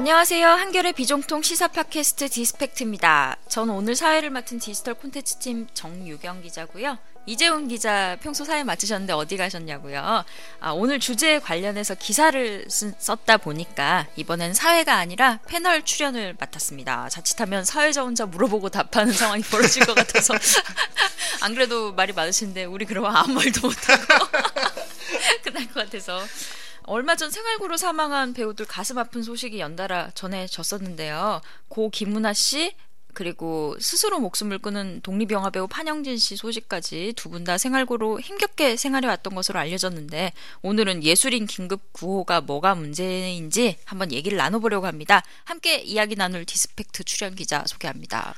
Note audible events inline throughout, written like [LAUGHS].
안녕하세요. 한결의 비정통 시사 팟캐스트 디스펙트입니다. 저는 오늘 사회를 맡은 디지털 콘텐츠 팀 정유경 기자고요. 이재훈 기자 평소 사회 맡으셨는데 어디 가셨냐고요. 아, 오늘 주제에 관련해서 기사를 쓴, 썼다 보니까 이번엔 사회가 아니라 패널 출연을 맡았습니다. 자칫하면 사회자 혼자 물어보고 답하는 상황이 벌어질 것 같아서 [LAUGHS] 안 그래도 말이 많으신데 우리 그러면 아무 말도 못하고 [LAUGHS] 끝날 것 같아서 얼마 전 생활고로 사망한 배우들 가슴 아픈 소식이 연달아 전해졌었는데요. 고 김운하 씨 그리고 스스로 목숨을 끊은 독립영화 배우 판영진 씨 소식까지 두 분 다 생활고로 힘겹게 생활해 왔던 것으로 알려졌는데 오늘은 예술인 긴급 구호가 뭐가 문제인지 한번 얘기를 나눠보려고 합니다. 함께 이야기 나눌 디스팩트 출연 기자 소개합니다.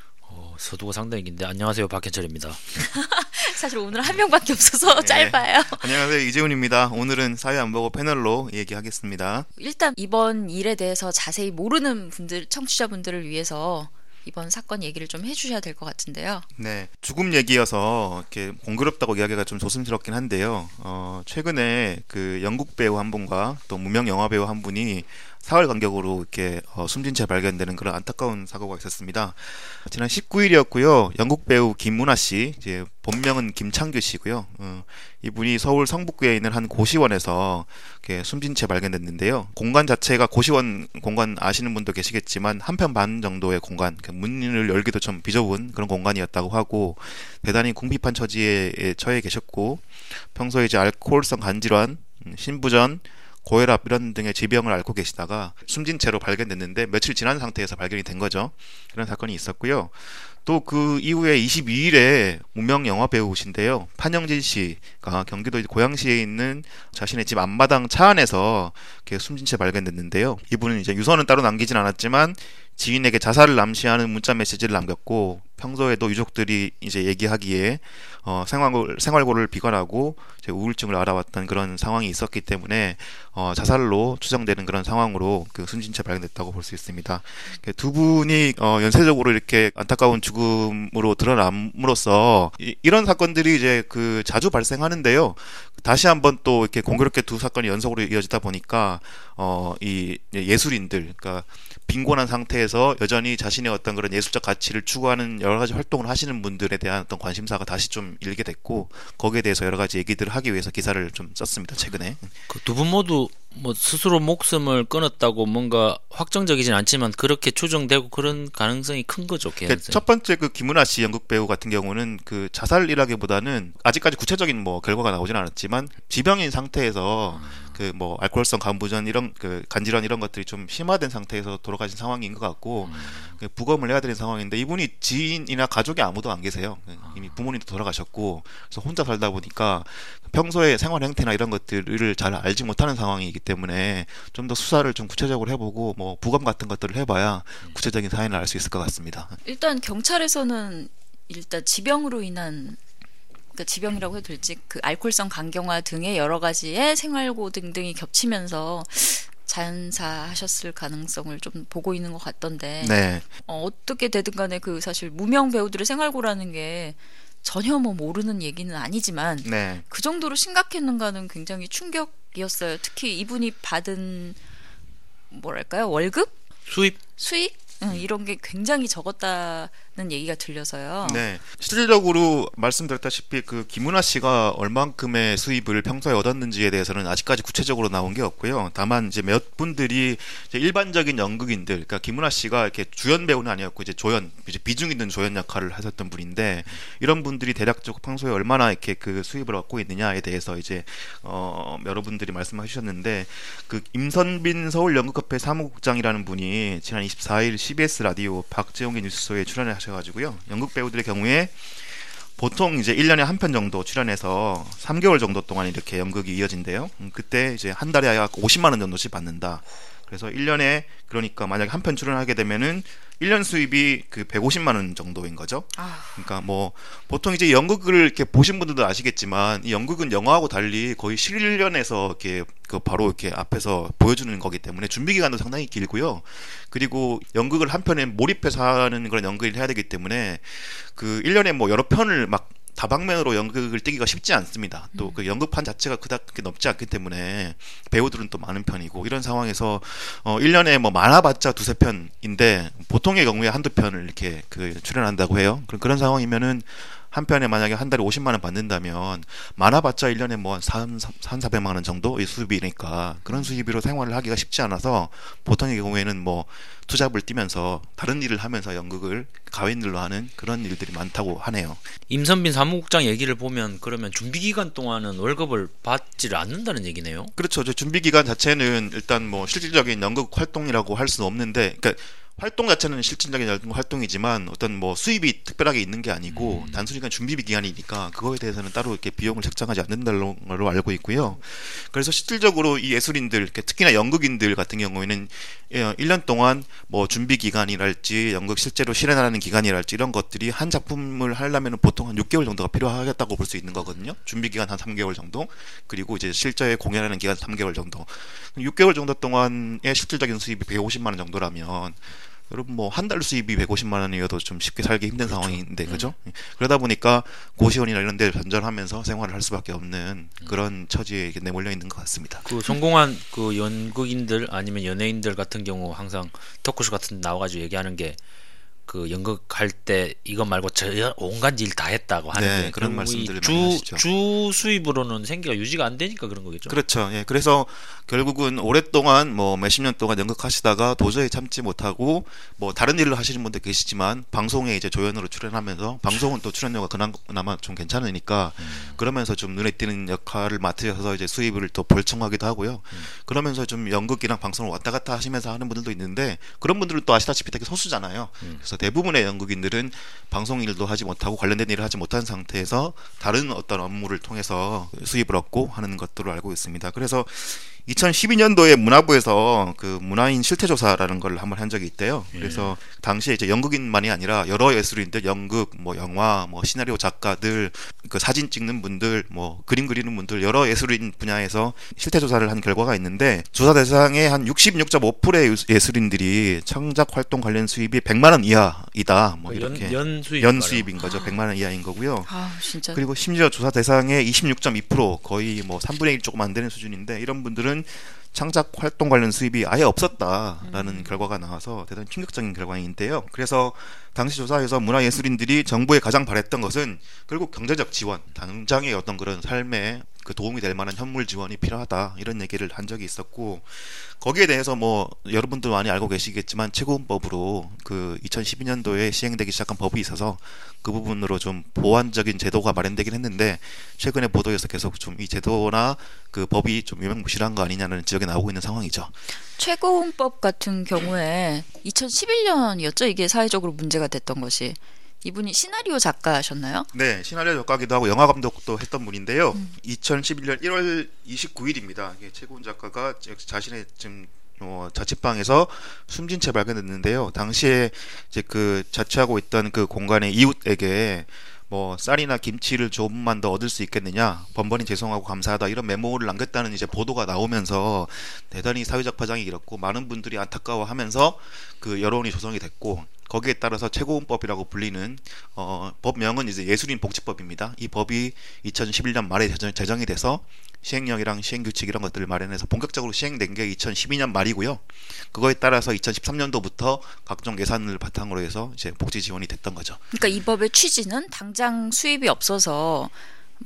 어, 서두가 상당히 긴데 안녕하세요 박현철입니다. [LAUGHS] 사실 오늘 한 명밖에 없어서 네. 짧아요. 안녕하세요 이재훈입니다. 오늘은 사회 안 보고 패널로 얘기하겠습니다. 일단 이번 일에 대해서 자세히 모르는 분들 청취자분들을 위해서 이번 사건 얘기를 좀 해주셔야 될 것 같은데요. 네, 죽음 얘기여서 이렇게 공교롭다고 이야기가 좀 조심스럽긴 한데요. 어, 최근에 그 영국 배우 한 분과 또 무명 영화 배우 한 분이 사흘 간격으로 이렇게 어, 숨진 채 발견되는 그런 안타까운 사고가 있었습니다. 지난 19일이었고요. 영국 배우 김문아 씨, 이제 본명은 김창규 씨고요. 어, 이분이 서울 성북구에 있는 한 고시원에서 이렇게 숨진 채 발견됐는데요. 공간 자체가 고시원 공간 아시는 분도 계시겠지만 한 편 반 정도의 공간, 문을 열기도 좀 비좁은 그런 공간이었다고 하고 대단히 궁핍한 처지에 처해 계셨고 평소에 이제 알코올성 간질환, 음, 신부전 고혈압 이런 등의 질병을 앓고 계시다가 숨진 채로 발견됐는데 며칠 지난 상태에서 발견이 된 거죠. 그런 사건이 있었고요. 또 그 이후에 22일에 무명 영화 배우신데요. 판영진 씨가 경기도 고양시에 있는 자신의 집 앞마당 차 안에서 숨진 채 발견됐는데요. 이분은 이제 유서는 따로 남기진 않았지만 지인에게 자살을 남시하는 문자 메시지를 남겼고 평소에도 유족들이 이제 얘기하기에 어, 생활고, 생활고를 비관하고 이제 우울증을 알아왔던 그런 상황이 있었기 때문에 어, 자살로 추정되는 그런 상황으로 그 순진체 발견됐다고 볼 수 있습니다. 두 분이 어, 연쇄적으로 이렇게 안타까운 죽음으로 드러남으로써 이, 이런 사건들이 이제 그 자주 발생하는데요. 다시 한번 또 이렇게 공교롭게 두 사건이 연속으로 이어지다 보니까 어, 이 예술인들, 그러니까 빈곤한 상태에서 여전히 자신의 어떤 그런 예술적 가치를 추구하는 여러 가지 활동을 하시는 분들에 대한 어떤 관심사가 다시 좀 일게 됐고 거기에 대해서 여러 가지 얘기들을 하기 위해서 기사를 좀 썼습니다 최근에. 그 두 분 모두 뭐 스스로 목숨을 끊었다고 뭔가 확정적이진 않지만 그렇게 추정되고 그런 가능성이 큰 거죠. 그러니까 첫 번째 그 김은아 씨 연극 배우 같은 경우는 그 자살이라기보다는 아직까지 구체적인 뭐 결과가 나오진 않았지만 지병인 상태에서 음. 그 뭐 알코올성 간부전 이런 그 간질환 이런 것들이 좀 심화된 상태에서 돌아가신 상황인 것 같고 음. 그 부검을 해야 되는 상황인데 이분이 지인이나 가족이 아무도 안 계세요. 아. 이미 부모님도 돌아가셨고 그래서 혼자 살다 보니까 평소에 생활 행태나 이런 것들을 잘 알지 못하는 상황이기 때문에 좀 더 수사를 좀 구체적으로 해보고 뭐 부검 같은 것들을 해봐야 음. 구체적인 사인을 알 수 있을 것 같습니다. 일단 경찰에서는 일단 지병으로 인한 그러니까 지병이라고 해도 될지 그 알코올성 간경화 등의 여러 가지의 생활고 등등이 겹치면서 자연사하셨을 가능성을 좀 보고 있는 것 같던데 네. 어, 어떻게 되든 간에 그 사실 무명 배우들의 생활고라는 게 전혀 뭐 모르는 얘기는 아니지만 네. 그 정도로 심각했는가는 굉장히 충격이었어요. 특히 이분이 받은 뭐랄까요 월급 수입 수익 응, 이런 게 굉장히 적었다는 얘기가 들려서요. 네. 실질적으로 말씀드렸다시피 그 김은아 씨가 얼만큼의 수입을 평소에 얻었는지에 대해서는 아직까지 구체적으로 나온 게 없고요. 다만 이제 몇 분들이 이제 일반적인 연극인들, 그러니까 김은아 씨가 이렇게 주연 배우는 아니었고 이제 조연, 이제 비중 있는 조연 역할을 하셨던 분인데 이런 분들이 대략적으로 평소에 얼마나 이렇게 그 수입을 얻고 있느냐에 대해서 이제 어 여러분들이 말씀하셨는데 그 임선빈 서울 연극협회 사무국장이라는 분이 지난 24일 CBS 라디오 박재홍의 뉴스쇼에 출연을 하셔가지고요. 연극 배우들의 경우에 보통 이제 1년에 한 편 정도 출연해서 3개월 정도 동안 이렇게 연극이 이어진대요. 음, 그때 이제 한 달에 약 50만 원 정도씩 받는다. 그래서 1년에 그러니까 만약에 한 편 출연하게 되면은 1년 수입이 그 150만 원 정도인 거죠. 아... 그러니까 뭐 보통 이제 연극을 이렇게 보신 분들도 아시겠지만 이 연극은 영화하고 달리 거의 실련에서 이렇게 그 바로 이렇게 앞에서 보여주는 거기 때문에 준비 기간도 상당히 길고요. 그리고 연극을 한 편에 몰입해서 하는 그런 연극을 해야 되기 때문에 그 1년에 뭐 여러 편을 막 다방면으로 연극을 뛰기가 쉽지 않습니다. 또 그 연극판 자체가 그닥 그렇게 넓지 않기 때문에 배우들은 또 많은 편이고 이런 상황에서 어 1년에 뭐 많아봤자 두세 편인데 보통의 경우에 한두 편을 이렇게 그 출연한다고 해요. 그런 그런 상황이면은 한 편에 만약에 한 달에 50만 원 받는다면 많아봤자 1년에 뭐한 3, 3, 400만 원 정도의 수입이니까 그런 수입으로 생활을 하기가 쉽지 않아서 보통의 경우에는 뭐 투잡을 뛰면서 다른 일을 하면서 연극을 가웬일로 하는 그런 일들이 많다고 하네요. 임선빈 사무국장 얘기를 보면 그러면 준비 기간 동안은 월급을 받지를 않는다는 얘기네요. 그렇죠. 저 준비 기간 자체는 일단 뭐 실질적인 연극 활동이라고 할 수는 없는데, 그러니까 활동 자체는 실질적인 활동이지만 어떤 뭐 수입이 특별하게 있는 게 아니고 단순히 그냥 준비비 기간이니까 그거에 대해서는 따로 이렇게 비용을 책정하지 않는다는 걸로 알고 있고요. 그래서 실질적으로 이 예술인들, 특히나 연극인들 같은 경우에는 예, 1년 동안 뭐 준비 기간이랄지 연극 실제로 실현하는 기간이랄지 이런 것들이 한 작품을 하려면 보통 한 6개월 정도가 필요하겠다고 볼 수 있는 거거든요. 준비 기간 한 3개월 정도, 그리고 이제 실제 공연하는 기간 3개월 정도. 6개월 정도 동안의 실질적인 수입이 150만 원 정도라면 여러분 뭐 한 달 수입이 150만 원이어도 좀 쉽게 살기 힘든 상황인데 그죠? 그러다 보니까 고시원이나 이런 데를 변전하면서 생활을 할 수밖에 없는 그런 처지에 내몰려 있는 것 같습니다. 그 성공한 그 연극인들 아니면 연예인들 같은 경우 항상 토크쇼 같은 데 나와가지고 얘기하는 게 그 연극 할 때 이것 말고 저 온갖 일 다 했다고 하는 네, 게 그런 말씀들을 주, 많이 하시죠. 주 수입으로는 생계가 유지가 안 되니까 그런 거겠죠. 그렇죠. 예. 그래서 결국은 오랫동안 뭐 몇십 년 동안 연극하시다가 도저히 참지 못하고 뭐 다른 일을 하시는 분들 계시지만 방송에 이제 조연으로 출연하면서 방송은 또 출연료가 그나마 좀 괜찮으니까 그러면서 좀 눈에 띄는 역할을 맡으셔서 이제 수입을 또 벌청하기도 하고요. 그러면서 좀 연극이랑 방송을 왔다 갔다 하시면서 하는 분들도 있는데 그런 분들은 또 아시다시피 되게 소수잖아요. 그래서 대부분의 연극인들은 방송 일도 하지 못하고 관련된 일을 하지 못한 상태에서 다른 어떤 업무를 통해서 수입을 얻고 하는 것들을 알고 있습니다. 그래서 2012년도에 문화부에서 그 문화인 실태조사라는 걸 한번 한 적이 있대요. 그래서 당시에 이제 연극인만이 아니라 여러 예술인들, 연극, 뭐 영화, 뭐 시나리오 작가들, 그 사진 찍는 분들, 뭐 그림 그리는 분들 여러 예술인 분야에서 실태조사를 한 결과가 있는데 조사 대상의 한 66.5%의 예술인들이 창작 활동 관련 수입이 100만 원 이하이다. 뭐 연, 이렇게 연 수입 연 말이에요. 수입 인 거죠. 100만 원 이하인 거고요. 아 진짜 그리고 심지어 조사 대상의 26.2% 거의 뭐 3분의 1 조금 안 되는 수준인데 이런 분들은 Kommunen 창작 활동 관련 수입이 아예 없었다라는 결과가 나와서 대단히 충격적인 결과인데요. 그래서 당시 조사에서 문화예술인들이 정부에 가장 바랬던 것은 결국 경제적 지원, 당장의 어떤 그런 삶에 그 도움이 될 만한 현물 지원이 필요하다 이런 얘기를 한 적이 있었고 거기에 대해서 뭐 여러분도 많이 알고 계시겠지만 최고헌법으로 그 2012년도에 시행되기 시작한 법이 있어서 그 부분으로 좀 보완적인 제도가 마련되긴 했는데 최근에 보도에서 계속 좀 이 제도나 그 법이 좀 유명무실한 거 아니냐는 지적 이 나오고 있는 상황이죠. 최고헌법 같은 경우에 2011년이었죠. 이게 사회적으로 문제가 됐던 것이 이분이 시나리오 작가셨나요? 네, 시나리오 작가기도 하고 영화 감독도 했던 분인데요. 2011년 1월 29일입니다. 최고훈 작가가 자신의 지금 어, 자취방에서 숨진 채 발견됐는데요. 당시에 이제 그 자취하고 있던 그 공간의 이웃에게 뭐 쌀이나 김치를 조금만 더 얻을 수 있겠느냐 번번이 죄송하고 감사하다 이런 메모를 남겼다는 이제 보도가 나오면서 대단히 사회적 파장이 일었고 많은 분들이 안타까워하면서 그 여론이 조성이 됐고 거기에 따라서 최고헌법이라고 불리는 어, 법명은 이제 예술인 복지법입니다. 이 법이 2011년 말에 제정- 제정이 돼서 시행령이랑 시행규칙 이런 것들을 마련해서 본격적으로 시행된 게 2012년 말이고요. 그거에 따라서 2013년도부터 각종 예산을 바탕으로 해서 이제 복지 지원이 됐던 거죠. 그러니까 이 법의 취지는 당장 수입이 없어서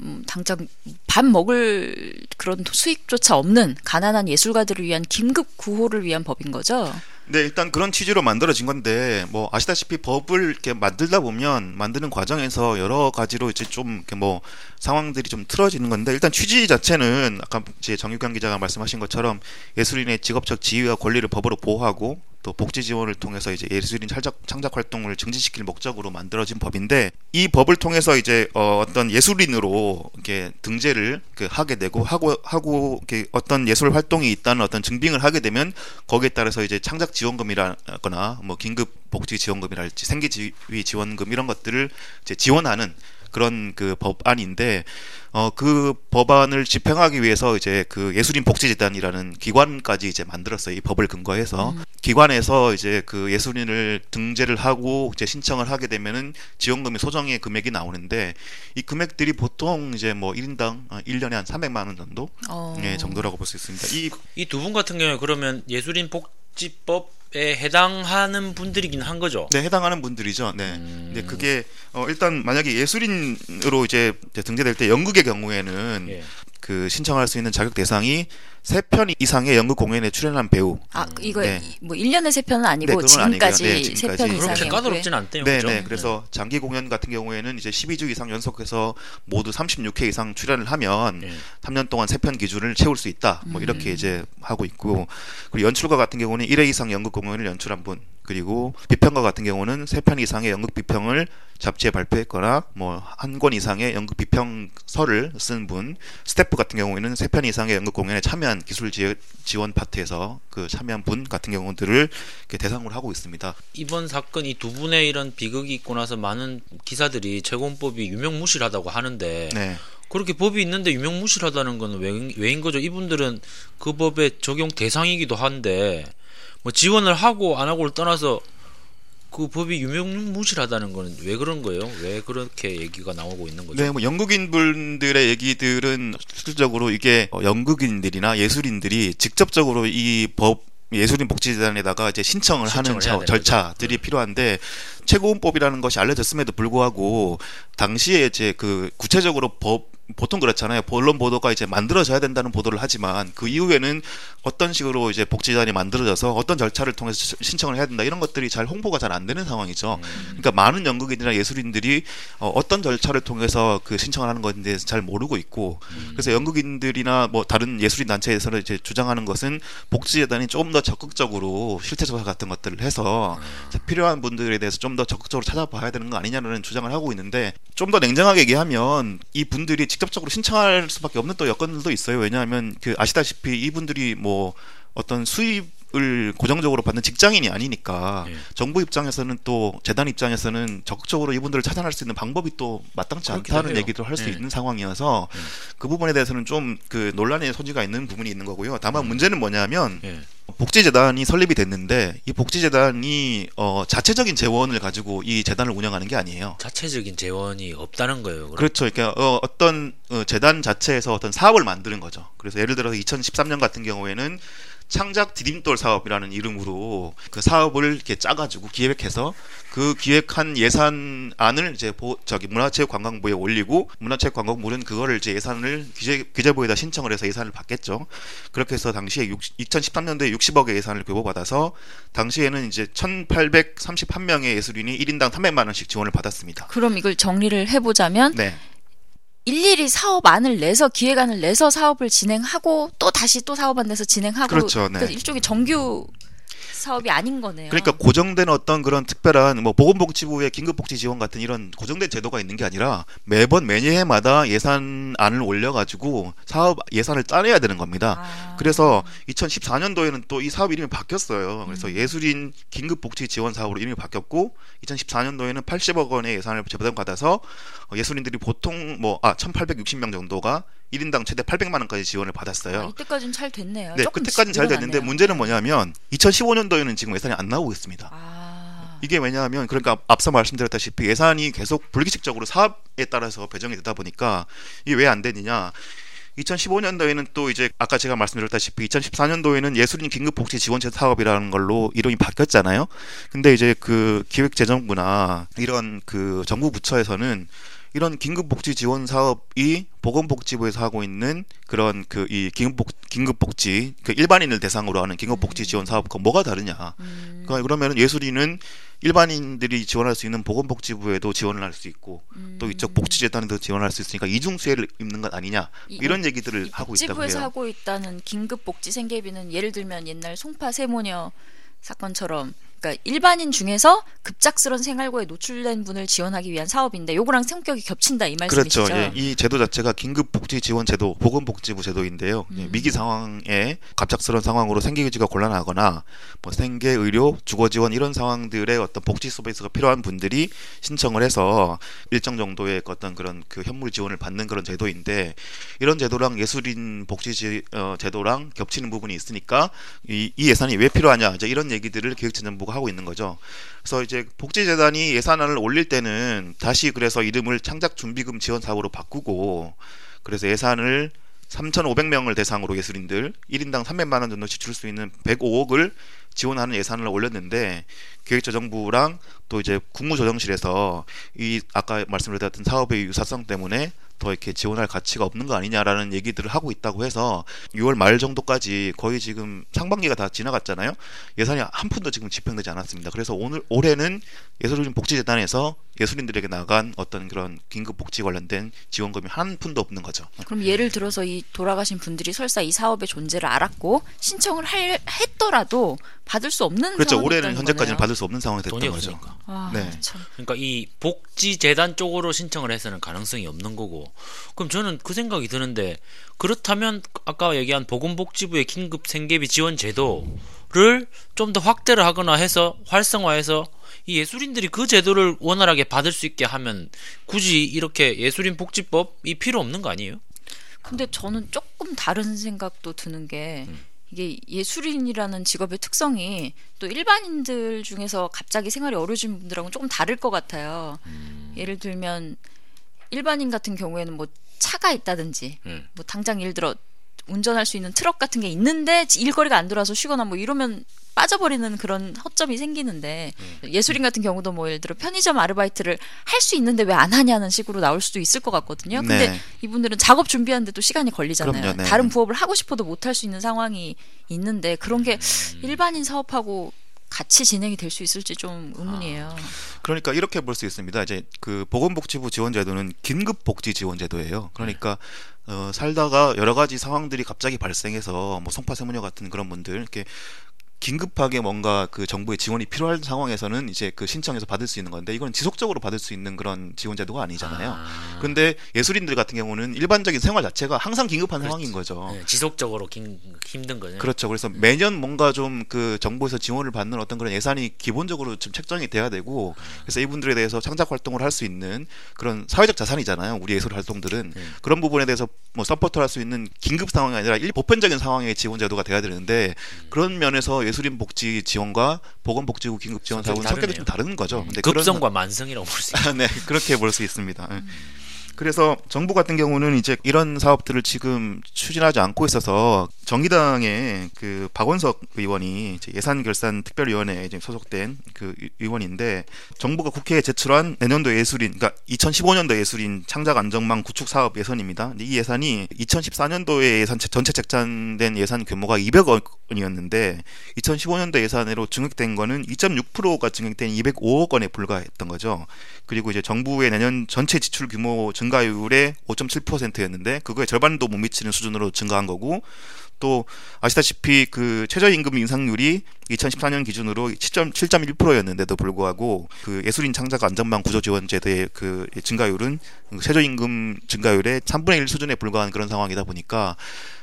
음, 당장 밥 먹을 그런 수익조차 없는 가난한 예술가들을 위한 긴급 구호를 위한 법인 거죠. 네, 일단 그런 취지로 만들어진 건데 뭐 아시다시피 법을 이렇게 만들다 보면 만드는 과정에서 여러 가지로 이제 좀 이렇게 뭐 상황들이 좀 틀어지는 건데 일단 취지 자체는 아까 이제 정유경 기자가 말씀하신 것처럼 예술인의 직업적 지위와 권리를 법으로 보호하고 또 복지 지원을 통해서 이제 예술인 창작, 창작 활동을 증진시킬 목적으로 만들어진 법인데 이 법을 통해서 이제 어, 어떤 예술인으로 이렇게 등재를 그 하게 되고 하고 하고 이렇게 어떤 예술 활동이 있다는 어떤 증빙을 하게 되면 거기에 따라서 이제 창작 지원금이라거나 뭐 긴급 복지 지원금이랄지 생계 지위 지원금 이런 것들을 이제 지원하는 그런 그 법안인데 어 그 법안을 집행하기 위해서 이제 그 예술인 복지재단이라는 기관까지 이제 만들었어요. 이 법을 근거해서 기관에서 이제 그 예술인을 등재를 하고 이제 신청을 하게 되면은 지원금이 소정의 금액이 나오는데 이 금액들이 보통 이제 뭐 1인당 1년에 한 300만 원 정도 어. 예, 정도라고 볼 수 있습니다. 이 이 두 분 같은 경우에 그러면 예술인 복 지법에 해당하는 분들이긴 한 거죠. 네, 해당하는 분들이죠. 네. 음. 근데 그게 어, 일단 만약에 예술인으로 이제 이제 등재될 때 연극의 경우에는 예. 그 신청할 수 있는 자격 대상이 세 편 이상의 연극 공연에 출연한 배우. 아 이거 네. 뭐 1년에 세 편은 아니고 네. 지금까지 네, 세 지금까지. 편 그렇게 이상의 그렇게 까다롭진 않대요. 네, 그죠? 네. 그래서 장기 공연 같은 경우에는 이제 12주 이상 연속해서 모두 36회 이상 출연을 하면 예. 3년 동안 세 편 기준을 채울 수 있다. 뭐 이렇게 이제 하고 있고 그리고 연출가 같은 경우는 1회 이상 연극 공연을 연출한 분 그리고 비평가 같은 경우는 세 편 이상의 연극 비평을 잡지에 발표했거나 뭐 한 권 이상의 연극 비평서를 쓴 분, 스태프 같은 경우에는 세 편 이상의 연극 공연에 참여한 기술 지- 지원 파트에서 그 참여한 분 같은 경우들을 대상으로 하고 있습니다. 이번 사건 이 두 분의 이런 비극이 있고 나서 많은 기사들이 최고헌법이 유명무실하다고 하는데 네. 그렇게 법이 있는데 유명무실하다는 건 왜, 왜인 거죠? 이분들은 그 법의 적용 대상이기도 한데 뭐 지원을 하고 안 하고를 떠나서 그 법이 유명무실하다는 거는 왜 그런 거예요? 왜 그렇게 얘기가 나오고 있는 거죠? 네, 뭐 연극인 분들의 얘기들은 실질적으로 이게 어, 연극인들이나 예술인들이 직접적으로 이법 예술인 복지재단에다가 이제 신청을, 신청을 하는 절차들이 필요한데 최고헌법이라는 것이 알려졌음에도 불구하고 당시에 이제 그 구체적으로 법 보통 그렇잖아요. 언론 보도가 이제 만들어져야 된다는 보도를 하지만 그 이후에는 어떤 식으로 이제 복지단이 만들어져서 어떤 절차를 통해서 시- 신청을 해야 된다 이런 것들이 잘 홍보가 잘 안 되는 상황이죠. 그러니까 많은 연극인이나 예술인들이 어, 어떤 절차를 통해서 그 신청을 하는 것에 대해서 잘 모르고 있고 그래서 연극인들이나 뭐 다른 예술인 단체에서는 이제 주장하는 것은 복지재단이 조금 더 적극적으로 실태 조사 같은 것들을 해서 필요한 분들에 대해서 좀더 적극적으로 찾아봐야 되는 거 아니냐는 주장을 하고 있는데 좀 더 냉정하게 얘기하면 이 분들이 직접적으로 신청할 수밖에 없는 또 여건들도 있어요. 왜냐하면 그 아시다시피 이분들이 뭐 어떤 수입 을 고정적으로 받는 직장인이 아니니까 예. 정부 입장에서는 또 재단 입장에서는 적극적으로 이분들을 차단할 수 있는 방법이 또 마땅치 않다는 해요. 얘기도 할수 예. 있는 상황이어서 그 부분에 대해서는 좀 그 논란의 소지가 있는 부분이 있는 거고요. 다만 문제는 뭐냐면 예. 복지재단이 설립이 됐는데 이 복지재단이 어, 자체적인 재원을 가지고 이 재단을 운영하는 게 아니에요. 자체적인 재원이 없다는 거예요. 그럼. 그렇죠. 그러니까 어, 어떤 어, 재단 자체에서 어떤 사업을 만드는 거죠. 그래서 예를 들어서 2013년 같은 경우에는 창작 디딤돌 사업이라는 이름으로 그 사업을 이렇게 짜가지고 기획해서 그 기획한 예산안을 이제 보, 저기 문화체육관광부에 올리고 문화체육관광부는 그거를 이제 예산을 기재, 기재부에다 신청을 해서 예산을 받겠죠. 그렇게 해서 당시에 2013년도에 60억의 예산을 교부받아서 당시에는 이제 1,831명의 예술인이 1인당 300만 원씩 지원을 받았습니다. 그럼 이걸 정리를 해보자면 네. 일일이 사업안을 내서 기획안을 내서 사업을 진행하고 또 다시 또 사업안 내서 진행하고 그렇죠, 네. 일종의 정규 사업이 아닌 거네요. 그러니까 고정된 어떤 그런 특별한 뭐 보건복지부의 긴급복지 지원 같은 이런 고정된 제도가 있는 게 아니라 매번 매해마다 예산안을 올려가지고 사업 예산을 짜내야 되는 겁니다. 아. 그래서 2014년도에는 또 이 사업 이름이 바뀌었어요. 그래서 음. 예술인 긴급복지 지원 사업으로 이름이 바뀌었고 2014년도에는 80억 원의 예산을 제보받아서 어, 예술인들이 보통 뭐 아 1,860명 정도가 1인당 최대 800만 원까지 지원을 받았어요. 아, 이때까지는 잘 됐네요. 네, 그때까지는 잘 됐는데. 문제는 뭐냐면 2015년도에는 지금 예산이 안 나오고 있습니다. 아, 이게 왜냐하면 그러니까 앞서 말씀드렸다시피 예산이 계속 불규칙적으로 사업에 따라서 배정이 되다 보니까 이게 왜 안 되느냐? 2015년도에는 또 이제 아까 제가 말씀드렸다시피 2014년도에는 예술인 긴급복지 지원제 사업이라는 걸로 이름이 바뀌었잖아요. 근데 이제 그 기획재정부나 이런 그 정부 부처에서는 이런 긴급복지 지원 사업이 보건복지부에서 하고 있는 그런 그 이 긴급복 긴급복지 그 일반인을 대상으로 하는 긴급복지 지원 사업과 뭐가 다르냐? 음, 그러니까 그러면은 예술인은 일반인들이 지원할 수 있는 보건복지부에도 지원을 할 수 있고 음. 또 이쪽 복지재단에도 지원할 수 있으니까 이중 수혜를 입는 것 아니냐 이- 이런 얘기들을 이 하고 있다고 복지부에서. 하고 있다는 긴급 복지 생계비는 예를 들면 옛날 송파 세모녀 사건처럼 그러니까 일반인 중에서 급작스런 생활고에 노출된 분을 지원하기 위한 사업인데 요거랑 성격이 겹친다 이 말씀이시죠? 그렇죠. 예, 이 제도 자체가 긴급 복지 지원 제도, 보건복지부 제도인데요. 예, 음. 위기 상황에 갑작스러운 상황으로 생계 유지가 곤란하거나 뭐 생계, 의료, 주거 지원 이런 상황들의 어떤 복지 서비스가 필요한 분들이 신청을 해서 일정 정도의 어떤 그런 그 현물 지원을 받는 그런 제도인데 이런 제도랑 예술인 복지 지- 어, 제도랑 겹치는 부분이 있으니까 이, 이 예산이 왜 필요하냐 이제 이런 얘기들을 기획재정부 가 하고 있는 거죠. 그래서 이제 복지재단이 예산안을 올릴 때는 다시 그래서 이름을 창작준비금 지원 사업으로 바꾸고 그래서 예산을 3,500명을 대상으로 예술인들 1인당 300만 원 정도 지출 수 있는 105억을 지원하는 예산을 올렸는데 기획재정부랑 또 이제 국무조정실에서 이 아까 말씀드렸던 사업의 유사성 때문에 더 이렇게 지원할 가치가 없는 거 아니냐라는 얘기들을 하고 있다고 해서 6월 말 정도까지 거의 지금 상반기가 다 지나갔잖아요. 예산이 한 푼도 지금 집행되지 않았습니다. 그래서 오늘 올해는 예술인 복지재단에서 예술인들에게 나간 어떤 그런 긴급 복지 관련된 지원금이 한 푼도 없는 거죠. 그럼 예를 들어서 이 돌아가신 분들이 설사 이 사업의 존재를 알았고 신청을 할, 했더라도 받을 수 없는 그렇죠. 올해는 현재까지는 거네요. 받을 수 없는 상황이 됐던 돈이 거죠. 없으니까. 아, 네. 참. 그러니까 이 복지 재단 쪽으로 신청을 해서는 가능성이 없는 거고. 그럼 저는 그 생각이 드는데 그렇다면 아까 얘기한 보건복지부의 긴급 생계비 지원 제도를 좀 더 확대를 하거나 해서 활성화해서 이 예술인들이 그 제도를 원활하게 받을 수 있게 하면 굳이 이렇게 예술인 복지법이 필요 없는 거 아니에요? 근데 저는 조금 다른 생각도 드는 게 음. 이게 예술인이라는 직업의 특성이 또 일반인들 중에서 갑자기 생활이 어려워진 분들하고는 조금 다를 것 같아요. 음. 예를 들면 일반인 같은 경우에는 뭐 차가 있다든지 음. 뭐 당장 예를 들어 운전할 수 있는 트럭 같은 게 있는데 일거리가 안 들어와서 쉬거나 뭐 이러면 빠져버리는 그런 허점이 생기는데 음. 예술인 같은 경우도 뭐 예를 들어 편의점 아르바이트를 할 수 있는데 왜 안 하냐는 식으로 나올 수도 있을 것 같거든요. 근데 네. 이분들은 작업 준비하는데 또 시간이 걸리잖아요. 그럼요, 네. 다른 부업을 하고 싶어도 못 할 수 있는 상황이 있는데 그런 게 음. 일반인 사업하고 같이 진행이 될 수 있을지 좀 의문이에요. 그러니까 이렇게 볼 수 있습니다. 이제 그 보건복지부 지원제도는 긴급 복지 지원제도예요. 그러니까 어, 살다가 여러 가지 상황들이 갑자기 발생해서 뭐 송파세무녀 같은 그런 분들 이렇게 긴급하게 뭔가 그 정부의 지원이 필요한 상황에서는 이제 그 신청해서 받을 수 있는 건데 이건 지속적으로 받을 수 있는 그런 지원 제도가 아니잖아요. 아. 근데 예술인들 같은 경우는 일반적인 생활 자체가 항상 긴급한 상황인 거죠. 네, 지속적으로 긴, 힘든 거죠. 그렇죠. 그래서 매년 뭔가 좀 그 정부에서 지원을 받는 어떤 그런 예산이 기본적으로 좀 책정이 돼야 되고 그래서 이분들에 대해서 창작 활동을 할 수 있는 그런 사회적 자산이잖아요. 우리 예술 활동들은 네. 그런 부분에 대해서 뭐 support를 할 수 있는 긴급 상황이 아니라 일 보편적인 상황의 지원 제도가 돼야 되는데 그런 면에서 예술인 복지 지원과 보건복지부 긴급 지원 사업은 성격이. 좀 다른 거죠. 근데 그런 급성과 만성이라고 볼 수 있어요. [LAUGHS] 네, 그렇게 볼 수 있습니다. 예. 그래서 정부 같은 경우는 이제 이런 사업들을 지금 추진하지 않고 있어서 정의당의 그 박원석 의원이 이제 예산 결산 특별위원회에 소속된 그 의- 의원인데 정부가 국회에 제출한 내년도 예술인, 그러니까 2015년도 예술인 창작 안정망 구축 사업 예산입니다. 이 예산이 2014년도에 예산 전체 책정된 예산 규모가 200억 원이었는데 2015년도 예산으로 증액된 거는 2.6%가 증액된 205억 원에 불과했던 거죠. 그리고 이제 정부의 내년 전체 지출 규모 증 가율의 5.7%였는데 그거의 절반도 못 미치는 수준으로 증가한 거고 또 아시다시피 그 최저임금 인상률이 2014년 기준으로 7.1%였는데도 불구하고 그 예술인 창작 안전망 구조 지원 제도의 그 증가율은 그 최저임금 증가율의 3분의 1 수준에 불과한 그런 상황이다 보니까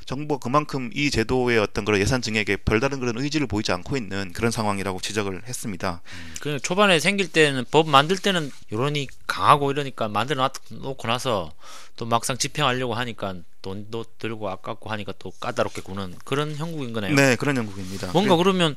정부가 그만큼 이 제도의 어떤 그런 예산 증액에 별다른 그런 의지를 보이지 않고 있는 그런 상황이라고 지적을 했습니다. 그 초반에 생길 때는 법 만들 때는 여론이 강하고 이러니까 만들어 놓고 나서 또 막상 집행하려고 하니까 돈도 들고 아깝고 하니까 또 까다롭게 구는 그런 형국인 거네요. 네, 그런 형국입니다. 뭔가 그러면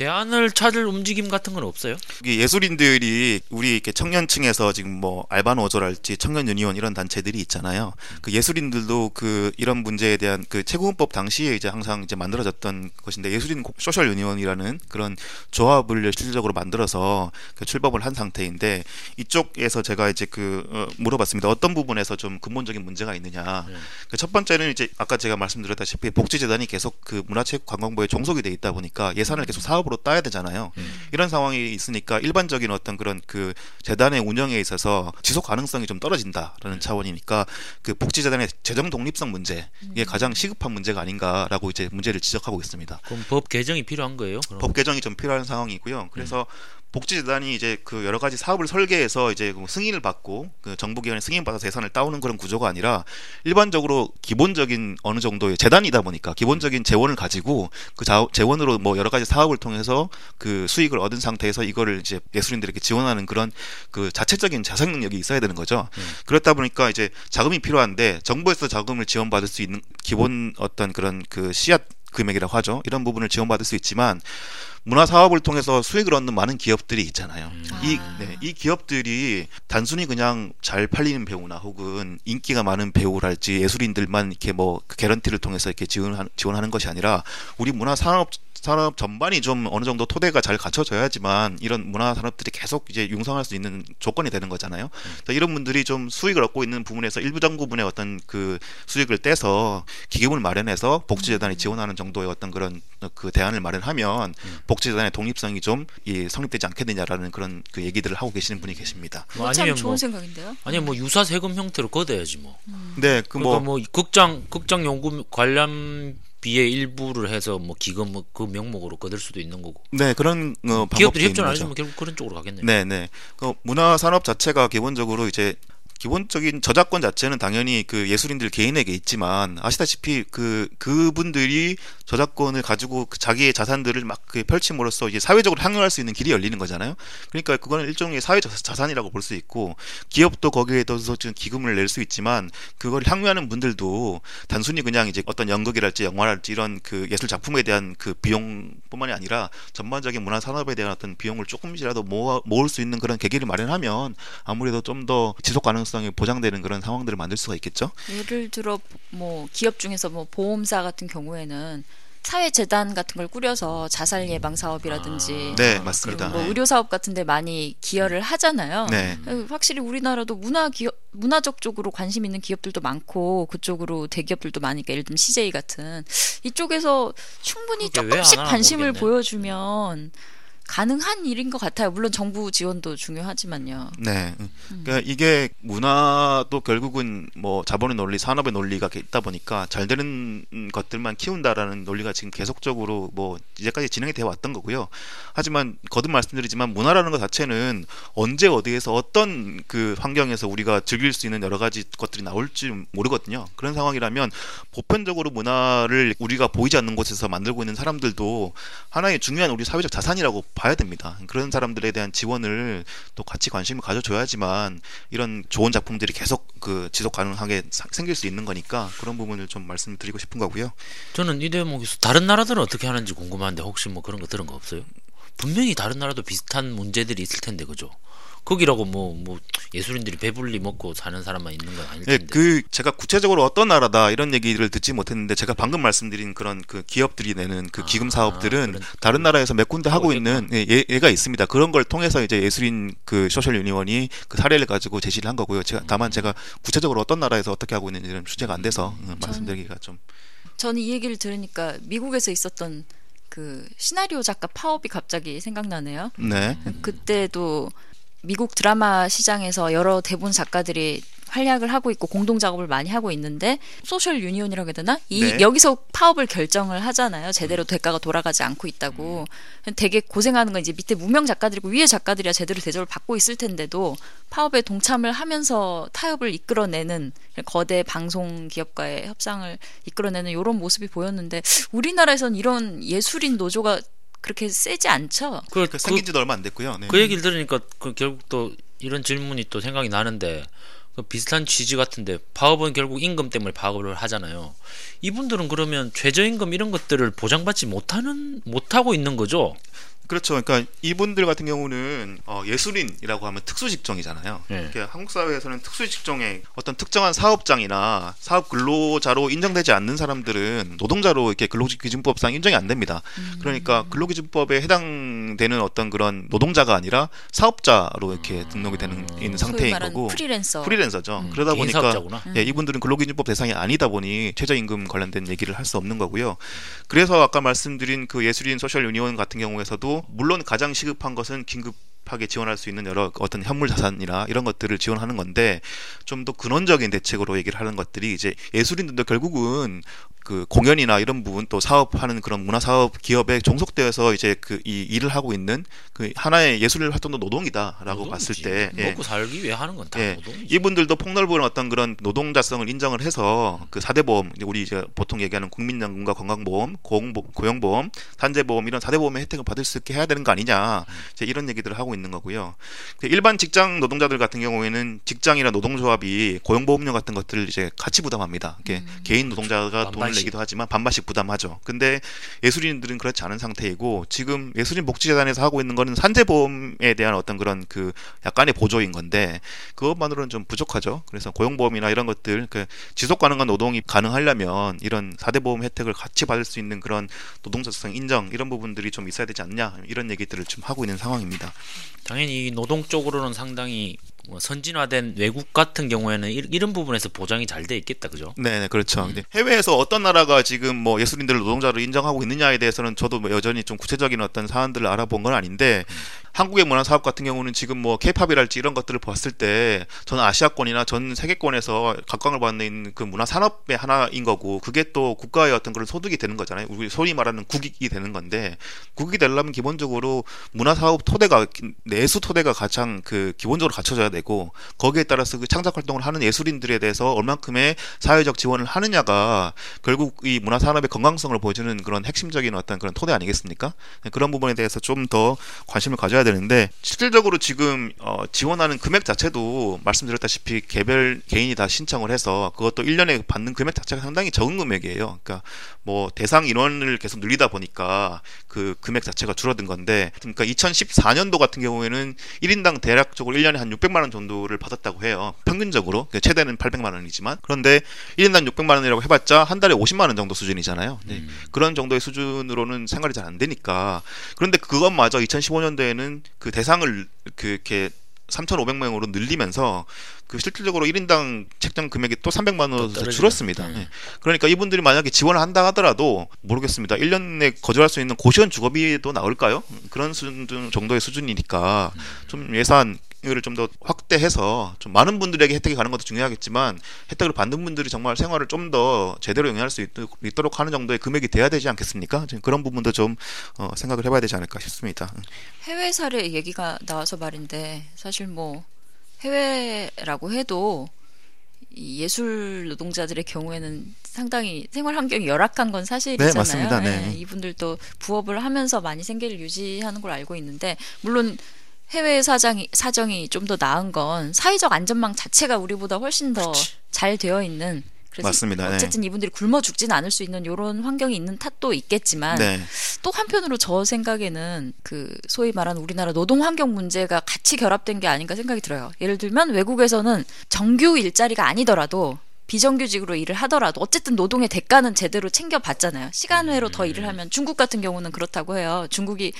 대안을 찾을 움직임 같은 건 없어요? 예술인들이 우리 이렇게 청년층에서 지금 뭐 알바 노조랄지 청년 유니온 이런 단체들이 있잖아요. 그 예술인들도 그 이런 문제에 대한 그 최고은법 당시에 이제 항상 이제 만들어졌던 것인데 예술인 소셜 유니온이라는 그런 조합을 실질적으로 만들어서 그 출범을 한 상태인데 이쪽에서 제가 이제 그 어, 물어봤습니다. 어떤 부분에서 좀 근본적인 문제가 있느냐. 네. 그첫 번째는 이제 아까 제가 말씀드렸다시피 복지재단이 계속 그 문화체육관광부에 종속이 돼 있다 보니까 예산을 계속 사업으로 사업으로 따야 되잖아요. 이런 상황이 있으니까 일반적인 어떤 그런 그 재단의 운영에 있어서 지속 가능성이 좀 떨어진다라는 차원이니까 그 복지재단의 재정 독립성 문제 이게 가장 시급한 문제가 아닌가라고 이제 문제를 지적하고 있습니다. 그럼 법 개정이 필요한 거예요? 그럼? 법 개정이 좀 필요한 상황이고요. 그래서 복지재단이 이제 그 여러 가지 사업을 설계해서 이제 그 승인을 받고 그 정부기관의 승인 받아서 예산을 따오는 그런 구조가 아니라 일반적으로 기본적인 어느 정도의 재단이다 보니까 기본적인 재원을 가지고 그 자, 재원으로 뭐 여러 가지 사업을 통해서 그 수익을 얻은 상태에서 이거를 이제 예술인들에게 지원하는 그런 그 자체적인 자생 능력이 있어야 되는 거죠. 그렇다 보니까 이제 자금이 필요한데 정부에서 자금을 지원받을 수 있는 기본 어떤 그런 그 씨앗 금액이라고 하죠. 이런 부분을 지원받을 수 있지만 문화 사업을 통해서 수익을 얻는 많은 기업들이 있잖아요. 이, 아. 네, 이 기업들이 단순히 그냥 잘 팔리는 배우나 혹은 인기가 많은 배우랄지 예술인들만 이렇게 뭐그 개런티를 통해서 이렇게 지원하는, 지원하는 것이 아니라 우리 문화 산업 산업 전반이 좀 어느 정도 토대가 잘 갖춰져야지만 이런 문화 산업들이 계속 이제 융성할 수 있는 조건이 되는 거잖아요. 그래서 이런 분들이 좀 수익을 얻고 있는 부분에서 일부정 부분의 어떤 그 수익을 떼서 기금을 마련해서 복지재단이 지원하는 정도의 어떤 그런 그 대안을 마련하면 복지재단의 독립성이 좀 이 성립되지 않겠느냐라는 그런 그 얘기들을 하고 계시는 분이 계십니다. 뭐 어, 참 아니면 좋은 뭐 생각인데요. 아니면 뭐 유사 세금 형태로 걷어야지 뭐. 네, 그 그러니까 뭐뭐 극장 극장 연구 관람 비의 일부를 해서 뭐 기금 뭐그 명목으로 거둘 수도 있는 거고. 네, 그런 어, 방법도 기업들이 있는 협조를 안. 해주면 결국 그런 쪽으로 가겠네요. 네, 네. 그 문화 산업 자체가 기본적으로 이제 기본적인 저작권 자체는 당연히 그 예술인들 개인에게 있지만 아시다시피 그 그분들이 저작권을 가지고 그 자기의 자산들을 막그 펼침으로써 이제 사회적으로 향유할 수 있는 길이 열리는 거잖아요. 그러니까 그거는 일종의 사회 자- 자산이라고 볼 수 있고 기업도 거기에 더서 지금 기금을 낼 수 있지만 그걸 향유하는 분들도 단순히 그냥 이제 어떤 연극이랄지 영화랄지 이런 그 예술 작품에 대한 그 비용뿐만이 아니라 전반적인 문화 산업에 대한 어떤 비용을 조금이라도 모아, 모을 수 있는 그런 계기를 마련하면 아무래도 좀 더 지속 가능성 이 보장되는 그런 상황들을 만들 수가 있겠죠. 예를 들어 뭐 기업 중에서 뭐 보험사 같은 경우에는 사회 재단 같은 걸 꾸려서 자살 예방 사업이라든지 네, 그리고 맞습니다. 뭐 네. 의료 사업 같은데 많이 기여를 하잖아요. 네. 어, 확실히 우리나라도 문화 기업 문화적 쪽으로 관심 있는 기업들도 많고 그쪽으로 대기업들도 많으니까 예를 들면 CJ 같은 이쪽에서 충분히 조금씩 관심을 모르겠네. 보여주면 가능한 일인 것 같아요. 물론 정부 지원도 중요하지만요. 네. 그러니까 이게 문화도 결국은 뭐 자본의 논리, 산업의 논리가 있다 보니까 잘 되는 것들만 키운다라는 논리가 지금 계속적으로 뭐 이제까지 진행이 되어 왔던 거고요. 하지만 거듭 말씀드리지만 문화라는 것 자체는 언제 어디에서 어떤 그 환경에서 우리가 즐길 수 있는 여러 가지 것들이 나올지 모르거든요. 그런 상황이라면 보편적으로 문화를 우리가 보이지 않는 곳에서 만들고 있는 사람들도 하나의 중요한 우리 사회적 자산이라고 봐야 됩니다. 그런 사람들에 대한 지원을 또 같이 관심을 가져줘야지만 이런 좋은 작품들이 계속 그 지속 가능하게 사- 생길 수 있는 거니까 그런 부분을 좀 말씀드리고 싶은 거고요. 저는 이 대목에서 다른 나라들은 어떻게 하는지 궁금한데 혹시 뭐 그런 거 들은 거 없어요? 분명히 다른 나라도 비슷한 문제들이 있을 텐데 그죠? 거기라고 뭐 뭐 예술인들이 배불리 먹고 사는 사람만 있는 건 아닐 예, 텐데. 그 제가 구체적으로 어떤 나라다 이런 얘기를 듣지 못했는데 제가 방금 말씀드린 그런 그 기업들이 내는 그 기금 아, 사업들은 그런- 다른 나라에서 몇 군데 하고 하고 있는 예, 예- 예가 있습니다. 그런 걸 통해서 이제 예술인 그 소셜 유니온이 그 사례를 가지고 제시를 한 거고요. 제가 다만 제가 구체적으로 어떤 나라에서 어떻게 하고 있는지는 취재가 안 돼서 음, 말씀드리기가 좀 저는 이 얘기를 들으니까 미국에서 있었던 그 시나리오 작가 파업이 갑자기 생각나네요. 네. 그때도 미국 드라마 시장에서 여러 대본 작가들이 활약을 하고 있고 공동 작업을 많이 하고 있는데 social union이라고 해야 되나? 이 네. 여기서 파업을 결정을 하잖아요. 제대로 대가가 돌아가지 않고 있다고. 되게 고생하는 건 이제 밑에 무명 작가들이고 위에 작가들이야 제대로 대접을 받고 있을 텐데도 파업에 동참을 하면서 타협을 이끌어내는 거대 방송 기업과의 협상을 이끌어내는 이런 모습이 보였는데 우리나라에선 이런 예술인 노조가 그렇게 세지 않죠. 그, 그 그, 생긴 지도 얼마 안 됐고요. 네. 그 얘기를 들으니까 그 결국 또 이런 질문이 또 생각이 나는데 그 비슷한 취지 같은데 파업은 결국 임금 때문에 파업을 하잖아요. 이분들은 그러면 최저임금 이런 것들을 보장받지 못하는 못하고 있는 거죠. 그렇죠. 그러니까 이분들 같은 경우는 어, 예술인이라고 하면 특수 직종이잖아요. 네. 이렇게 한국 사회에서는 특수 직종의 어떤 특정한 사업장이나 사업 근로자로 인정되지 않는 사람들은 노동자로 이렇게 근로기준법상 인정이 안 됩니다. 그러니까 근로기준법에 해당되는 어떤 그런 노동자가 아니라 사업자로 이렇게 등록이 되는 있는 소위 상태인 거고 프리랜서. 프리랜서죠. 그러다 개인 보니까 사업자구나. 예, 이분들은 근로기준법 대상이 아니다 보니 최저임금 관련된 얘기를 할 수 없는 거고요. 그래서 아까 말씀드린 그 예술인 소셜 유니온 같은 경우에서도 물론 가장 시급한 것은 긴급 하게 지원할 수 있는 여러 어떤 현물 자산이나 이런 것들을 지원하는 건데 좀 더 근원적인 대책으로 얘기를 하는 것들이 이제 예술인들도 결국은 그 공연이나 이런 부분 또 사업하는 그런 문화 사업 기업에 종속되어서 이제 그 이 일을 하고 있는 그 하나의 예술 활동도 노동이다라고 봤을 노동이지. 때 예. 먹고 살기 위해 하는 건다 예, 노동이지. 이분들도 폭넓은 어떤 그런 노동자성을 인정을 해서 그 사대보험 우리 이제 보통 얘기하는 국민연금과 건강보험, 고용보, 고용보험, 산재보험 이런 사대보험의 혜택을 받을 수 있게 해야 되는 거 아니냐 이제 이런 얘기들을 하고 있는 거고요. 그 일반 직장 노동자들 같은 경우에는 직장이나 노동조합이 고용보험료 같은 것들을 이제 같이 부담합니다. 이게 개인 노동자가 돈을. 내기도 하지만 반반씩 부담하죠. 근데 예술인들은 그렇지 않은 상태이고 지금 예술인 복지재단에서 하고 있는 거는 산재보험에 대한 어떤 그런 그 약간의 보조인 건데 그것만으로는 좀 부족하죠. 그래서 고용보험이나 이런 것들 그 지속 가능한 노동이 가능하려면 이런 사대보험 혜택을 같이 받을 수 있는 그런 노동자성 인정 이런 부분들이 좀 있어야 되지 않냐 이런 얘기들을 좀 하고 있는 상황입니다. 당연히 이 노동 쪽으로는 상당히 뭐 선진화된 외국 같은 경우에는 이- 이런 부분에서 보장이 잘 돼 있겠다, 그죠? 네, 네, 그렇죠. 근데 해외에서 어떤 나라가 지금 뭐 예술인들을 노동자로 인정하고 있느냐에 대해서는 저도 뭐 여전히 좀 구체적인 어떤 사안들을 알아본 건 아닌데 한국의 문화 사업 같은 경우는 지금 뭐 케이팝이랄지 이런 것들을 봤을 때전 아시아권이나 전 세계권에서 각광을 받는 그 문화 산업의 하나인 거고 그게 또 국가의 어떤 그런 소득이 되는 거잖아요. 우리 소위 말하는 국익이 되는 건데 국익이 되려면 기본적으로 문화 사업 토대가 내수 토대가 가장 그 기본적으로 갖춰져야 되고 거기에 따라서 그 창작 활동을 하는 예술인들에 대해서 얼만큼의 사회적 지원을 하느냐가 결국 이 문화 산업의 건강성을 보여주는 그런 핵심적인 어떤 그런 토대 아니겠습니까? 네, 그런 부분에 대해서 좀 더 관심을 가져야 되는데 실질적으로 지금 어, 지원하는 금액 자체도 말씀드렸다시피 개별 개인이 다 신청을 해서 그것도 1년에 받는 금액 자체가 상당히 적은 금액이에요. 그러니까 뭐 대상 인원을 계속 늘리다 보니까 그 금액 자체가 줄어든 건데 그러니까 2014년도 같은 경우에는 1인당 대략적으로 1년에 한 600만 원 정도를 받았다고 해요. 평균적으로 그러니까 최대는 800만 원이지만 그런데 1인당 600만 원이라고 해봤자 한 달에 50만 원 정도 수준이잖아요. 네. 그런 정도의 수준으로는 생활이 잘 안 되니까 그런데 그것마저 2015년도에는 그 대상을 그 이렇게 3,500명으로 늘리면서 그 실질적으로 1인당 책정 금액이 또 300만 원으로. 줄었습니다. 음. 네. 그러니까 이분들이 만약에 지원을 한다 하더라도 모르겠습니다. 1년에 거절할 수 있는 고시원 주거비도 나올까요? 그런 수준 정도의 수준이니까 좀 예산 을 좀 더 확대해서 좀 많은 분들에게 혜택이 가는 것도 중요하겠지만 혜택을 받는 분들이 정말 생활을 좀 더 제대로 영위할 수 있, 도록 하는 정도의 금액이 돼야 되지 않겠습니까? 지금 그런 부분도 좀 어, 생각을 해봐야 되지 않을까 싶습니다. 해외 사례 얘기가 나와서 말인데 사실 뭐 해외라고 해도 이 예술 노동자들의 경우에는 상당히 생활 환경이 열악한 건 사실이잖아요. 네, 맞습니다. 네. 예, 이분들도 부업을 하면서 많이 생계를 유지하는 걸 알고 있는데 물론 해외 사정이 사정이 좀 더 나은 건 사회적 안전망 자체가 우리보다 훨씬 더 잘 되어 있는 그래서 맞습니다. 네. 어쨌든 이분들이 굶어 죽진 않을 수 있는 이런 환경이 있는 탓도 있겠지만 네. 또 한편으로 저 생각에는 그 소위 말하는 우리나라 노동 환경 문제가 같이 결합된 게 아닌가 생각이 들어요. 예를 들면 외국에서는 정규 일자리가 아니더라도 비정규직으로 일을 하더라도 어쨌든 노동의 대가는 제대로 챙겨받잖아요. 시간외로 더 일을 하면 중국 같은 경우는 그렇다고 해요. 중국이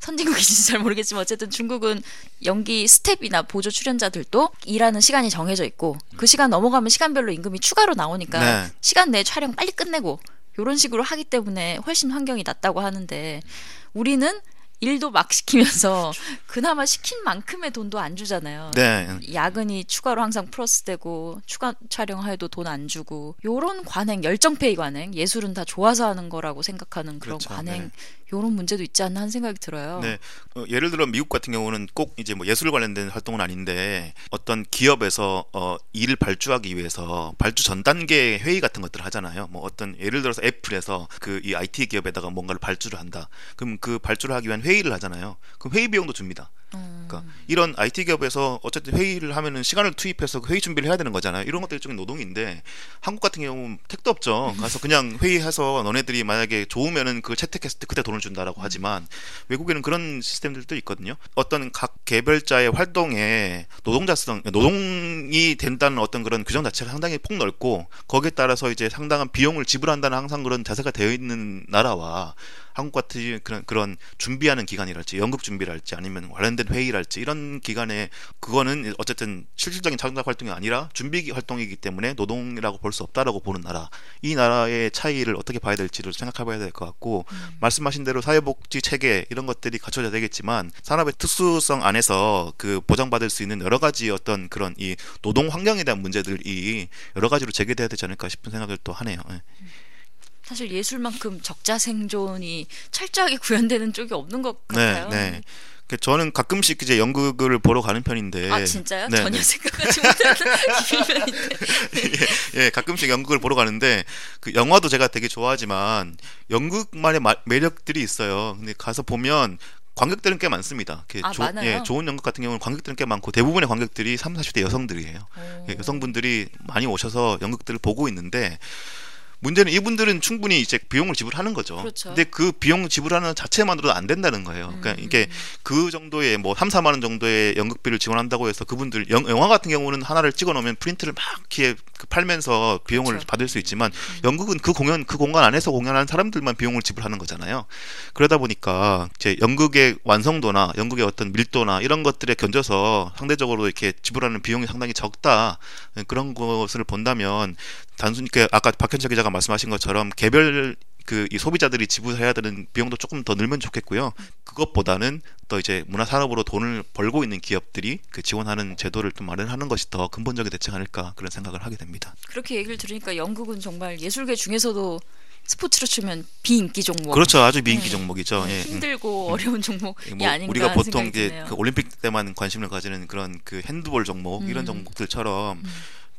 선진국인지 잘 모르겠지만 어쨌든 중국은 연기 스태프나 보조 출연자들도 일하는 시간이 정해져 있고 그 시간 넘어가면 시간별로 임금이 추가로 나오니까 네. 시간 내에 촬영 빨리 끝내고 이런 식으로 하기 때문에 훨씬 환경이 낫다고 하는데 우리는 일도 막 시키면서 [LAUGHS] 그나마 시킨 만큼의 돈도 안 주잖아요. 네. 야근이 추가로 항상 플러스되고 추가 촬영해도 돈 안 주고 요런 관행 열정페이 관행 예술은 다 좋아서 하는 거라고 생각하는 그런 그렇죠. 관행 네. 요런 문제도 있지 않나 하는 생각이 들어요. 네. 어, 예를 들어 미국 같은 경우는 꼭 이제 뭐 예술 관련된 활동은 아닌데 어떤 기업에서 어, 일을 발주하기 위해서 발주 전 단계 회의 같은 것들을 하잖아요. 뭐 어떤 예를 들어서 애플에서 그 이 IT 기업에다가 뭔가를 발주를 한다. 그럼 그 발주를 하기 위한 회의를 하잖아요. 그럼 회의 비용도 줍니다. 음. 그러니까 이런 IT 기업에서 어쨌든 회의를 하면은 시간을 투입해서 그 회의 준비를 해야 되는 거잖아요. 이런 것도 일종의 노동인데 한국 같은 경우는 택도 없죠. 가서 그냥 회의해서 너네들이 만약에 좋으면은 그걸 채택했을 때 그때 돈을 준다라고 하지만 외국에는 그런 시스템들도 있거든요. 어떤 각 개별자의 활동에 노동자성, 노동이 된다는 어떤 그런 규정 자체가 상당히 폭넓고 거기에 따라서 이제 상당한 비용을 지불한다는 항상 그런 자세가 되어 있는 나라와 한국 같은 그런 그런 준비하는 기간이랄지 연극 준비랄지 아니면 관련된 회의랄지 이런 기간에 그거는 어쨌든 실질적인 창작 활동이 아니라 준비 활동이기 때문에 노동이라고 볼 수 없다라고 보는 나라 이 나라의 차이를 어떻게 봐야 될지를 생각해봐야 될 것 같고 말씀하신 대로 사회복지 체계 이런 것들이 갖춰져야 되겠지만 산업의 특수성 안에서 그 보장받을 수 있는 여러 가지 어떤 그런 이 노동 환경에 대한 문제들이 여러 가지로 제기돼야 되지 않을까 싶은 생각을 또 하네요. 예. 사실 예술만큼 적자 생존이 철저하게 [LAUGHS] 구현되는 쪽이 없는 것 같아요. 네, 네. 그 저는 가끔씩 이제 연극을 보러 가는 편인데. 아 진짜요? 네, 전혀 네. 생각하지 못하는 [LAUGHS] 비밀인데. [LAUGHS] 예, 가끔씩 연극을 보러 가는데 그 영화도 제가 되게 좋아하지만 연극만의 마- 매력들이 있어요. 근데 가서 보면 관객들은 꽤 많습니다. 아, 많아요? 예, 좋은 연극 같은 경우는 관객들은 꽤 많고 대부분의 관객들이 3, 40대 여성들이에요. 오. 예, 여성분들이 많이 오셔서 연극들을 보고 있는데 문제는 이분들은 충분히 이제 비용을 지불하는 거죠. 그렇죠. 근데 그 비용 지불하는 자체만으로도 안 된다는 거예요. 그러니까 음. 이게 그 정도의 뭐 3, 4만 원 정도의 연극비를 지원한다고 해서 그분들 영, 영화 같은 경우는 하나를 찍어 놓으면 프린트를 막 이렇게 그 팔면서 비용을 그렇죠. 받을 수 있지만 연극은 그 공연 그 공간 안에서 공연하는 사람들만 비용을 지불하는 거잖아요. 그러다 보니까 이제 연극의 완성도나 연극의 어떤 밀도나 이런 것들에 견져서 상대적으로 이렇게 지불하는 비용이 상당히 적다 그런 것을 본다면 단순히 그 아까 박현철 기자가 말씀하신 것처럼 개별 그 이 소비자들이 지불해야 되는 비용도 조금 더 늘면 좋겠고요. 그것보다는 또 이제 문화 산업으로 돈을 벌고 있는 기업들이 그 지원하는 제도를 좀 마련하는 것이 더 근본적인 대책 아닐까 그런 생각을 하게 됩니다. 그렇게 얘기를 들으니까 연극은 정말 예술계 중에서도 스포츠로 치면 비인기 종목. 그렇죠, 아주 미인기 네. 종목이죠. 예. 음. 힘들고 어려운 종목이 뭐 아닌가 우리가 보통 이제. 그 올림픽 때만 관심을 가지는 그런 그 핸드볼 종목 이런 음. 종목들처럼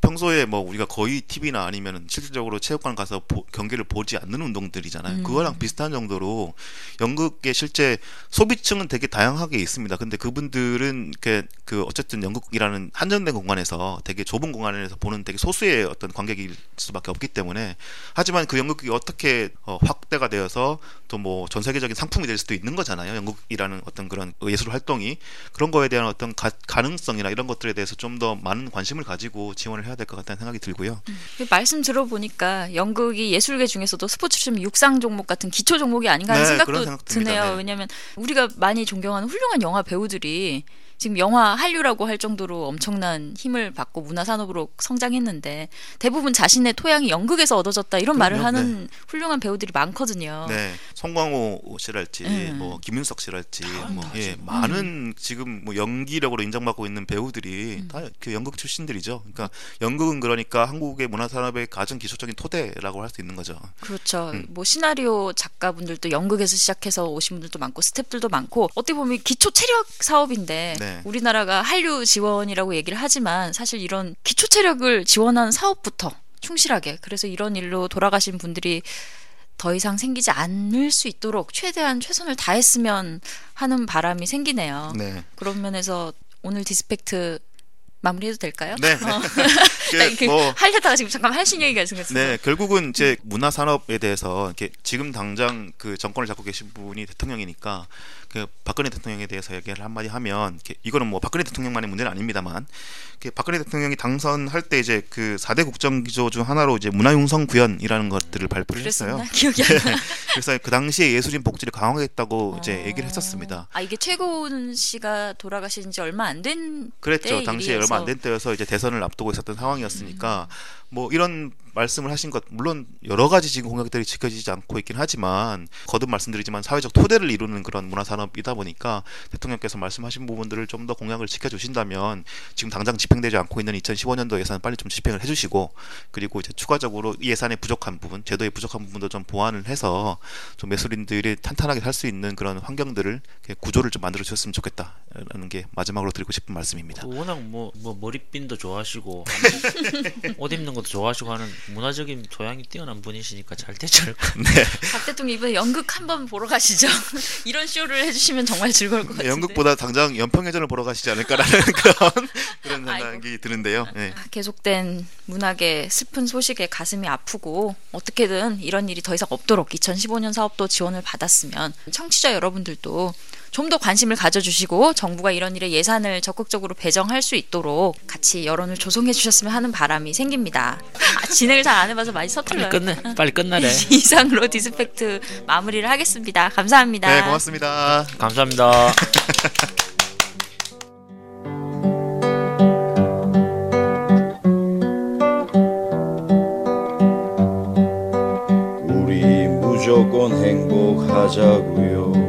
평소에 뭐 우리가 거의 TV나 아니면은 실질적으로 체육관 가서 보- 경기를 보지 않는 운동들이잖아요. 음. 그거랑 비슷한 정도로 연극의 실제 소비층은 되게 다양하게 있습니다. 근데 그분들은 그, 그 어쨌든 연극이라는 한정된 공간에서 되게 좁은 공간에서 보는 되게 소수의 어떤 관객일 수밖에 없기 때문에 하지만 그 연극이 어떻게 어, 확대가 되어서 또 뭐 전 세계적인 상품이 될 수도 있는 거잖아요. 연극이라는 어떤 그런 예술 활동이 그런 거에 대한 어떤 가, 가능성이나 이런 것들에 대해서 좀 더 많은 관심을 가지고 지원을 해야 될 것 같다는 생각이 들고요. 말씀 들어보니까 연극이 예술계 중에서도 스포츠 좀 육상 종목 같은 기초 종목이 아닌가 하는 네, 생각도. 드네요. 네. 왜냐하면 우리가 많이 존경하는 훌륭한 영화 배우들이 지금 영화 한류라고 할 정도로 엄청난 힘을 받고 문화 산업으로 성장했는데 대부분 자신의 토양이 연극에서 얻어졌다 이런 말을 그럼요. 하는 훌륭한 배우들이 많거든요. 네, 송광호 씨랄지 음. 뭐 김윤석 씨랄지 뭐 예, 많은 지금 뭐 연기력으로 인정받고 있는 배우들이 음. 다그 연극 출신들이죠. 그러니까 연극은 그러니까 한국의 문화 산업의 가장 기초적인 토대라고 할 수 있는 거죠. 그렇죠. 음. 뭐 시나리오 작가분들도 연극에서 시작해서 오신 분들도 많고 스탭들도 많고 어떻게 보면 기초 체력 사업인데 네. 우리나라가 한류 지원이라고 얘기를 하지만 사실 이런 기초 체력을 지원하는 사업부터 충실하게 그래서 이런 일로 돌아가신 분들이 더 이상 생기지 않을 수 있도록 최대한 최선을 다했으면 하는 바람이 생기네요. 네. 그런 면에서 오늘 디스팩트 마무리해도 될까요? 네. 어. [LAUGHS] 그나 이렇게 뭐 하려다가 지금 잠깐 하신 얘기가 생겼어요. 네, 결국은 이제 문화 산업에 대해서 이렇게 지금 당장 그 정권을 잡고 계신 분이 대통령이니까 그 박근혜 대통령에 대해서 얘기를 한마디 하면 이거는 뭐 박근혜 대통령만의 문제는 아닙니다만 박근혜 대통령이 당선할 때 이제 그 4대 국정 기조 중 하나로 이제 문화 융성 구현이라는 것들을 발표를 했어요. 기억이 안 나. [LAUGHS] 그래서 그 당시에 예술인 복지를 강화하겠다고 이제 어. 얘기를 했었습니다. 아 이게 최고은 씨가 돌아가신 지 얼마 안 된 그랬죠. 때 당시에 일이어서. 얼마 안 된 때여서 이제 대선을 앞두고 있었던 상황 이었으니까 뭐 이런 말씀을 하신 것 물론 여러 가지 지금 공약들이 지켜지지 않고 있긴 하지만 거듭 말씀드리지만 사회적 토대를 이루는 그런 문화 산업이다 보니까 대통령께서 말씀하신 부분들을 좀 더 공약을 지켜주신다면 지금 당장 집행되지 않고 있는 2015년도 예산 빨리 좀 집행을 해주시고 그리고 이제 추가적으로 이 예산에 부족한 부분 제도에 부족한 부분도 좀 보완을 해서 좀 예술인들이 탄탄하게 살 수 있는 그런 환경들을 구조를 좀 만들어 주셨으면 좋겠다라는 게 마지막으로 드리고 싶은 말씀입니다. 그 워낙 뭐, 뭐 머리핀도 좋아하시고 [LAUGHS] [LAUGHS] 옷 입는 것도 좋아하시고 하는 문화적인 소양이 뛰어난 분이시니까 잘 되지 않을까. 박 대통령 이번에 연극 한번 보러 가시죠. [LAUGHS] 이런 쇼를 해주시면 정말 즐거울 것 같은데. 연극보다 당장 연평해전을 보러 가시지 않을까라는 [LAUGHS] 그런 그런 아이고. 생각이 드는데요. 네. 아, 계속된 문학의 슬픈 소식에 가슴이 아프고 어떻게든 이런 일이 더 이상 없도록 2015년 사업도 지원을 받았으면 청취자 여러분들도 좀 더 관심을 가져주시고 정부가 이런 일에 예산을 적극적으로 배정할 수 있도록 같이 여론을 조성해 주셨으면 하는 바람이 생깁니다. 아, 진행을 잘 안 해봐서 많이 빨리 서툴러요. 끝내. 빨리 끝나래. [LAUGHS] 이상으로 디스펙트 마무리를 하겠습니다. 감사합니다. 네, 고맙습니다. 감사합니다. 무조건 행복하자고요.